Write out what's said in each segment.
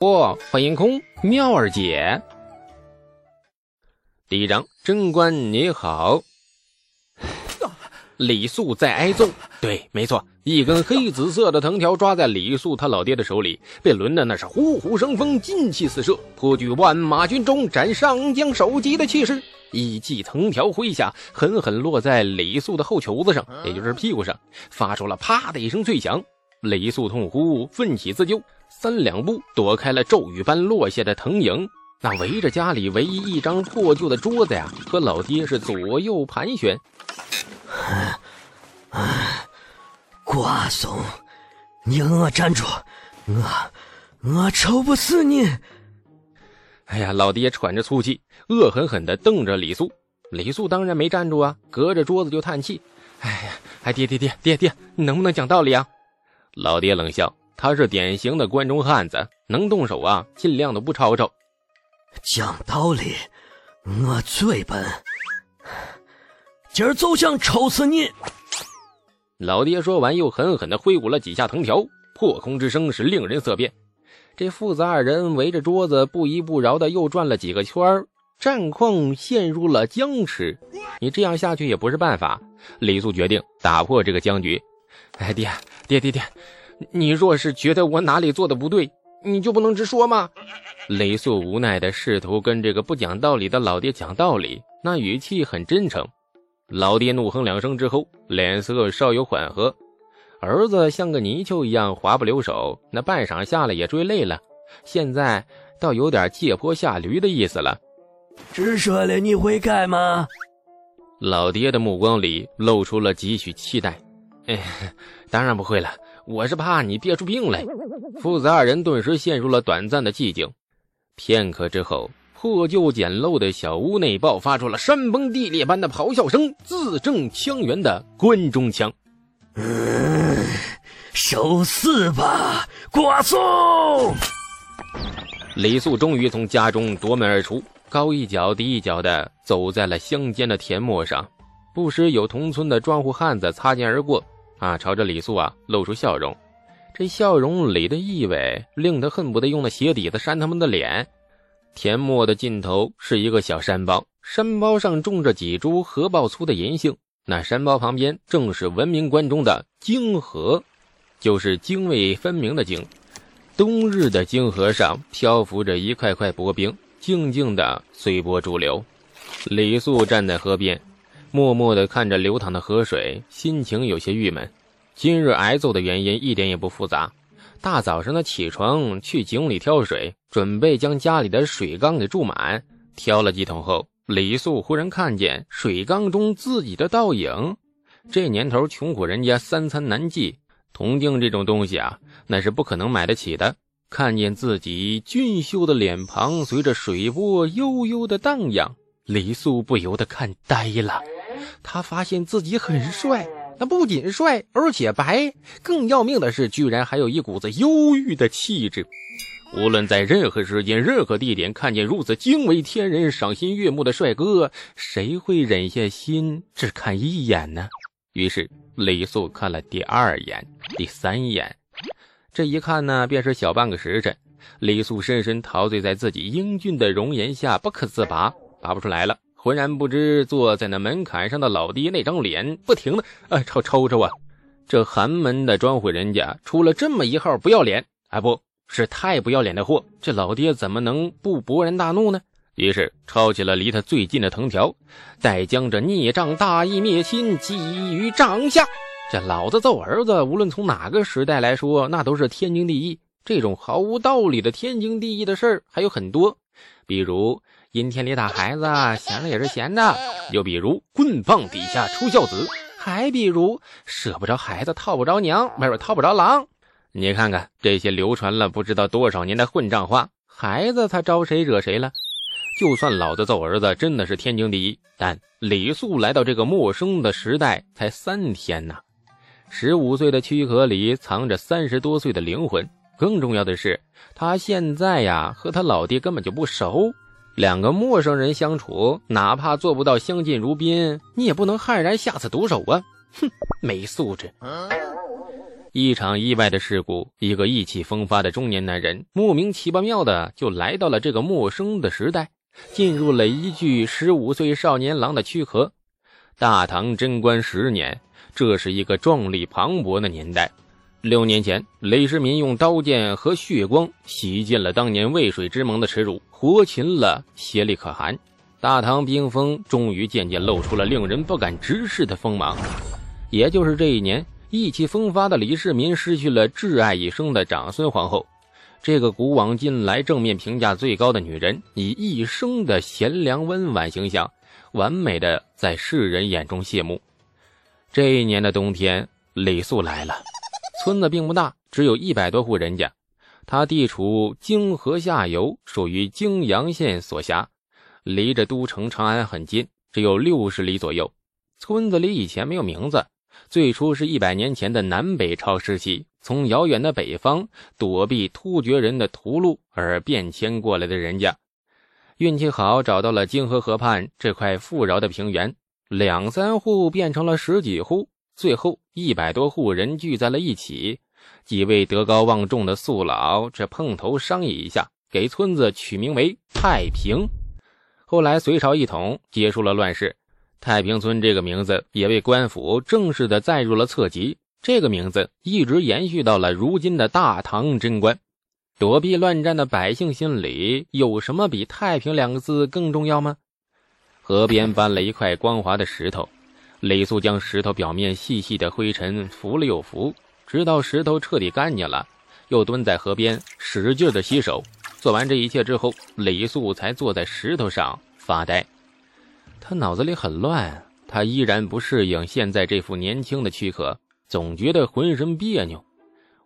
不，欢迎空妙儿姐。第一章，贞观你好。李素在挨揍，对，没错，一根黑紫色的藤条抓在李素他老爹的手里，被抡的那是呼呼生风，劲气四射，颇具万马军中斩上将首级的气势。一记藤条挥下，狠狠落在李素的后球子上，也就是屁股上，发出了啪的一声脆响。李素痛呼，奋起自救，三两步躲开了骤雨般落下的藤影。那围着家里唯一一张破旧的桌子呀，和老爹是左右盘旋。哎，瓜怂，你给我站住！我我抽不死你！哎呀，老爹喘着粗气，恶狠狠地瞪着李素。李素当然没站住啊，隔着桌子就叹气：“哎呀，哎爹爹爹爹爹，你能不能讲道理啊？”老爹冷笑：“他是典型的关中汉子，能动手啊，尽量的不吵吵。讲道理，我最笨。”今儿就想抽死你！老爹说完，又狠狠的挥舞了几下藤条，破空之声是令人色变。这父子二人围着桌子不依不饶的又转了几个圈战况陷入了僵持。你这样下去也不是办法。李素决定打破这个僵局。哎，爹爹爹爹，你若是觉得我哪里做的不对，你就不能直说吗？雷素无奈的试图跟这个不讲道理的老爹讲道理，那语气很真诚。老爹怒哼两声之后，脸色稍有缓和。儿子像个泥鳅一样滑不留手，那半晌下来也追累了，现在倒有点借坡下驴的意思了。直说了，你会改吗？老爹的目光里露出了几许期待。哎，当然不会了，我是怕你憋出病来。父子二人顿时陷入了短暂的寂静。片刻之后。破旧简陋的小屋内爆发出了山崩地裂般的咆哮声，字正腔圆的关中腔。嗯，受死吧，瓜松！李素终于从家中夺门而出，高一脚低一脚的走在了乡间的田陌上，不时有同村的庄户汉子擦肩而过，啊，朝着李素啊露出笑容。这笑容里的意味，令他恨不得用那鞋底子扇他们的脸。田陌的尽头是一个小山包，山包上种着几株禾苞粗的银杏。那山包旁边正是闻名关中的泾河，就是泾渭分明的泾。冬日的泾河上漂浮着一块块薄冰，静静的随波逐流。李素站在河边，默默地看着流淌的河水，心情有些郁闷。今日挨揍的原因一点也不复杂。大早上的起床去井里挑水，准备将家里的水缸给注满。挑了几桶后，李素忽然看见水缸中自己的倒影。这年头，穷苦人家三餐难继，铜镜这种东西啊，那是不可能买得起的。看见自己俊秀的脸庞随着水波悠悠的荡漾，李素不由得看呆了。他发现自己很帅。那不仅帅，而且白，更要命的是，居然还有一股子忧郁的气质。无论在任何时间、任何地点，看见如此惊为天人、赏心悦目的帅哥，谁会忍下心只看一眼呢？于是李素看了第二眼、第三眼，这一看呢，便是小半个时辰。李素深深陶醉在自己英俊的容颜下，不可自拔，拔不出来了。浑然不知坐在那门槛上的老爹那张脸，不停的啊抽抽抽啊！这寒门的庄户人家出了这么一号不要脸，啊，不是太不要脸的货，这老爹怎么能不勃然大怒呢？于是抄起了离他最近的藤条，待将这孽障大义灭亲击于掌下。这老子揍儿子，无论从哪个时代来说，那都是天经地义。这种毫无道理的天经地义的事儿还有很多，比如。阴天里打孩子，闲了也是闲的。又比如棍棒底下出孝子，还比如舍不着孩子套不着娘，外边套不着狼。你看看这些流传了不知道多少年的混账话，孩子他招谁惹谁了？就算老子揍儿子真的是天经地义，但李素来到这个陌生的时代才三天呐，十五岁的躯壳里藏着三十多岁的灵魂。更重要的是，他现在呀和他老爹根本就不熟。两个陌生人相处，哪怕做不到相敬如宾，你也不能悍然下此毒手啊！哼，没素质。一场意外的事故，一个意气风发的中年男人莫名其妙的就来到了这个陌生的时代，进入了一具十五岁少年郎的躯壳。大唐贞观十年，这是一个壮丽磅礴的年代。六年前，雷世民用刀剑和血光洗尽了当年渭水之盟的耻辱，活擒了协力可汗。大唐兵锋终于渐渐露出了令人不敢直视的锋芒。也就是这一年。意气风发的李世民失去了挚爱一生的长孙皇后，这个古往今来正面评价最高的女人，以一生的贤良温婉形象，完美的在世人眼中谢幕。这一年的冬天，李素来了。村子并不大，只有一百多户人家。它地处泾河下游，属于泾阳县所辖，离着都城长安很近，只有六十里左右。村子里以前没有名字。最初是一百年前的南北朝时期，从遥远的北方躲避突厥人的屠戮而变迁过来的人家，运气好找到了泾河河畔这块富饶的平原，两三户变成了十几户，最后一百多户人聚在了一起。几位德高望重的宿老这碰头商议一下，给村子取名为太平。后来隋朝一统，结束了乱世。太平村这个名字也被官府正式的载入了册籍，这个名字一直延续到了如今的大唐贞观。躲避乱战的百姓心里，有什么比太平两个字更重要吗？河边搬了一块光滑的石头，李素将石头表面细细的灰尘拂了又拂，直到石头彻底干净了，又蹲在河边使劲的洗手。做完这一切之后，李素才坐在石头上发呆。他脑子里很乱，他依然不适应现在这副年轻的躯壳，总觉得浑身别扭。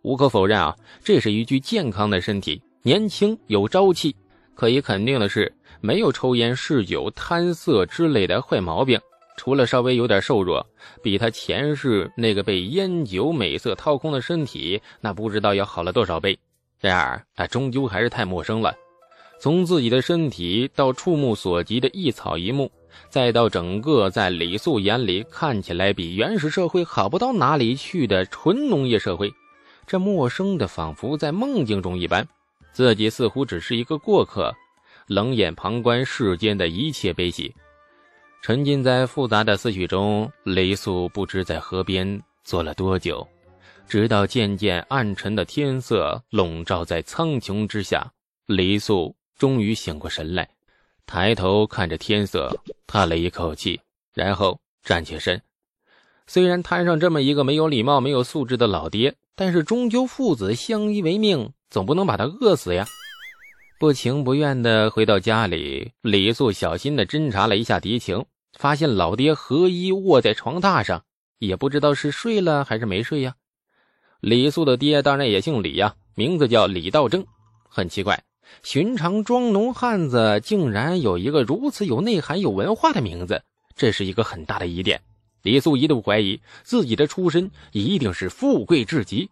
无可否认啊，这是一具健康的身体，年轻有朝气。可以肯定的是，没有抽烟、嗜酒、贪色之类的坏毛病。除了稍微有点瘦弱，比他前世那个被烟酒美色掏空的身体，那不知道要好了多少倍。然而，他终究还是太陌生了。从自己的身体到触目所及的一草一木。再到整个在李素眼里看起来比原始社会好不到哪里去的纯农业社会，这陌生的仿佛在梦境中一般，自己似乎只是一个过客，冷眼旁观世间的一切悲喜。沉浸在复杂的思绪中，李素不知在河边坐了多久，直到渐渐暗沉的天色笼罩在苍穹之下，李素终于醒过神来。抬头看着天色，叹了一口气，然后站起身。虽然摊上这么一个没有礼貌、没有素质的老爹，但是终究父子相依为命，总不能把他饿死呀。不情不愿地回到家里，李素小心地侦查了一下敌情，发现老爹合衣卧在床榻上，也不知道是睡了还是没睡呀。李素的爹当然也姓李呀，名字叫李道正。很奇怪。寻常庄农汉子竟然有一个如此有内涵、有文化的名字，这是一个很大的疑点。李素一度怀疑自己的出身一定是富贵至极，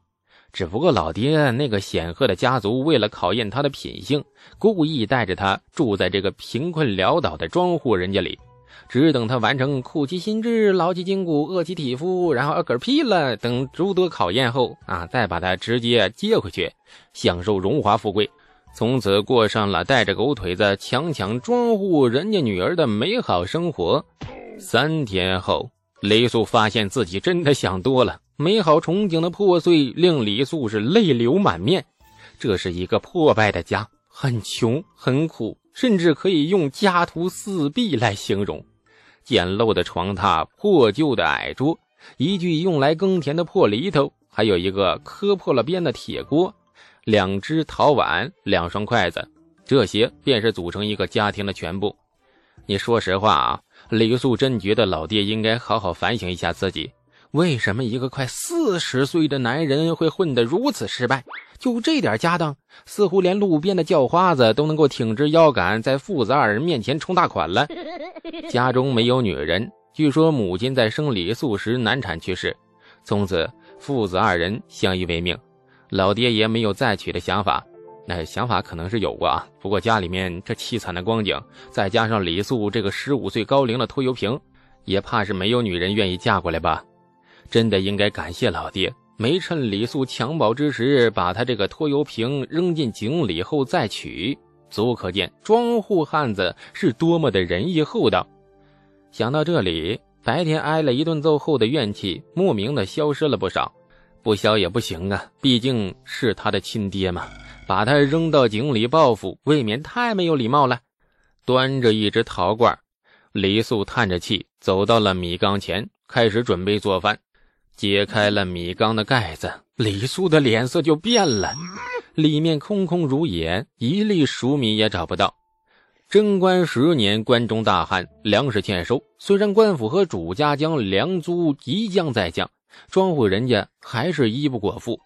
只不过老爹那个显赫的家族为了考验他的品性，故意带着他住在这个贫困潦倒的庄户人家里，只等他完成苦其心志、劳其筋骨、饿其体肤，然后嗝屁了等诸多考验后啊，再把他直接接回去，享受荣华富贵。从此过上了带着狗腿子强抢庄户人家女儿的美好生活。三天后，李素发现自己真的想多了，美好憧憬的破碎令李素是泪流满面。这是一个破败的家，很穷很苦，甚至可以用家徒四壁来形容。简陋的床榻，破旧的矮桌，一具用来耕田的破犁头，还有一个磕破了边的铁锅。两只陶碗，两双筷子，这些便是组成一个家庭的全部。你说实话啊，李素真觉得老爹应该好好反省一下自己，为什么一个快四十岁的男人会混得如此失败？就这点家当，似乎连路边的叫花子都能够挺直腰杆，在父子二人面前充大款了。家中没有女人，据说母亲在生李素时难产去世，从此父子二人相依为命。老爹也没有再娶的想法，那想法可能是有过啊。不过家里面这凄惨的光景，再加上李素这个十五岁高龄的拖油瓶，也怕是没有女人愿意嫁过来吧。真的应该感谢老爹，没趁李素襁褓之时把他这个拖油瓶扔进井里后再取，足可见庄户汉子是多么的仁义厚道。想到这里，白天挨了一顿揍后的怨气莫名的消失了不少。不消也不行啊，毕竟是他的亲爹嘛，把他扔到井里报复，未免太没有礼貌了。端着一只陶罐，李素叹着气走到了米缸前，开始准备做饭。揭开了米缸的盖子，李素的脸色就变了，里面空空如也，一粒熟米也找不到。贞观十年，关中大旱，粮食欠收。虽然官府和主家将粮租一降再降，庄户人家还是衣不果腹。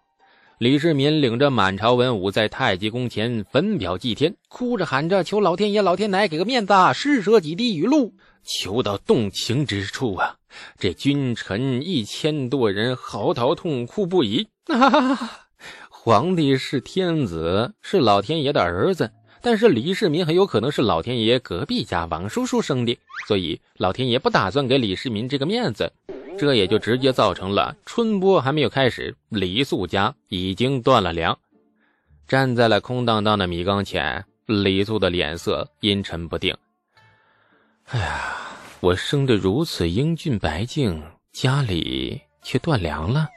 李世民领着满朝文武在太极宫前焚表祭天，哭着喊着求老天爷、老天奶给个面子，施舍几滴雨露，求到动情之处啊！这君臣一千多人嚎啕痛哭不已。啊！皇帝是天子，是老天爷的儿子，但是李世民很有可能是老天爷隔壁家王叔叔生的，所以老天爷不打算给李世民这个面子。这也就直接造成了春播还没有开始，李素家已经断了粮。站在了空荡荡的米缸前，李素的脸色阴沉不定。哎呀！我生得如此英俊白净，家里却断粮了。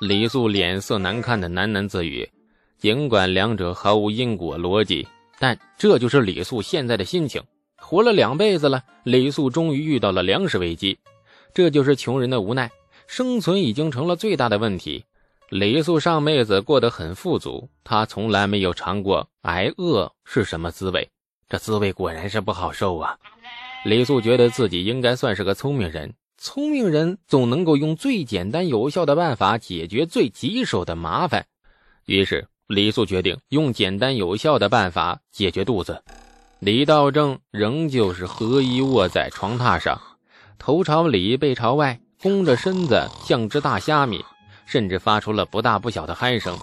李素脸色难看的喃喃自语。尽管两者毫无因果逻辑，但这就是李素现在的心情。活了两辈子了，李素终于遇到了粮食危机。这就是穷人的无奈，生存已经成了最大的问题。李素上辈子过得很富足，他从来没有尝过挨饿是什么滋味，这滋味果然是不好受啊。李素觉得自己应该算是个聪明人，聪明人总能够用最简单有效的办法解决最棘手的麻烦。于是，李素决定用简单有效的办法解决肚子。李道正仍旧是合衣卧在床榻上，头朝里，背朝外，弓着身子像只大虾米，甚至发出了不大不小的鼾声。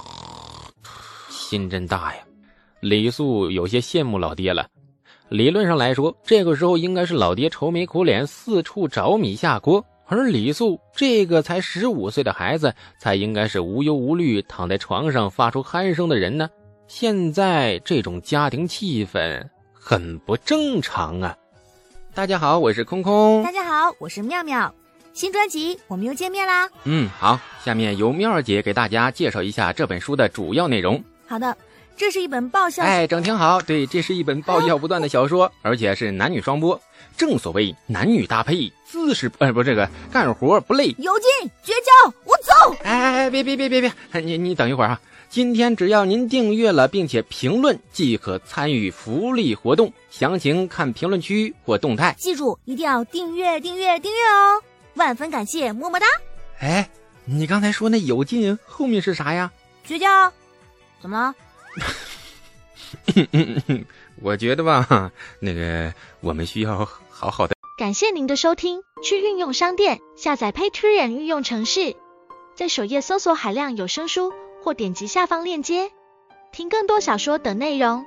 心真大呀！李素有些羡慕老爹了。理论上来说，这个时候应该是老爹愁眉苦脸，四处找米下锅，而李素这个才十五岁的孩子，才应该是无忧无虑躺在床上发出鼾声的人呢。现在这种家庭气氛很不正常啊！大家好，我是空空。大家好，我是妙妙。新专辑我们又见面啦。嗯，好，下面由妙儿姐给大家介绍一下这本书的主要内容。好的。这是一本爆笑，哎，整挺好。对，这是一本爆笑不断的小说，而且是男女双播。正所谓男女搭配，姿势呃不这个干活不累。有劲，绝交，我走。哎哎哎，别别别别别，你你等一会儿啊！今天只要您订阅了并且评论，即可参与福利活动，详情看评论区或动态。记住，一定要订阅订阅订阅哦！万分感谢，么么哒。哎，你刚才说那有劲后面是啥呀？绝交？怎么了？我觉得吧，那个我们需要好好的。感谢您的收听，去运用商店下载 Patreon 运用城市，在首页搜索海量有声书，或点击下方链接听更多小说等内容。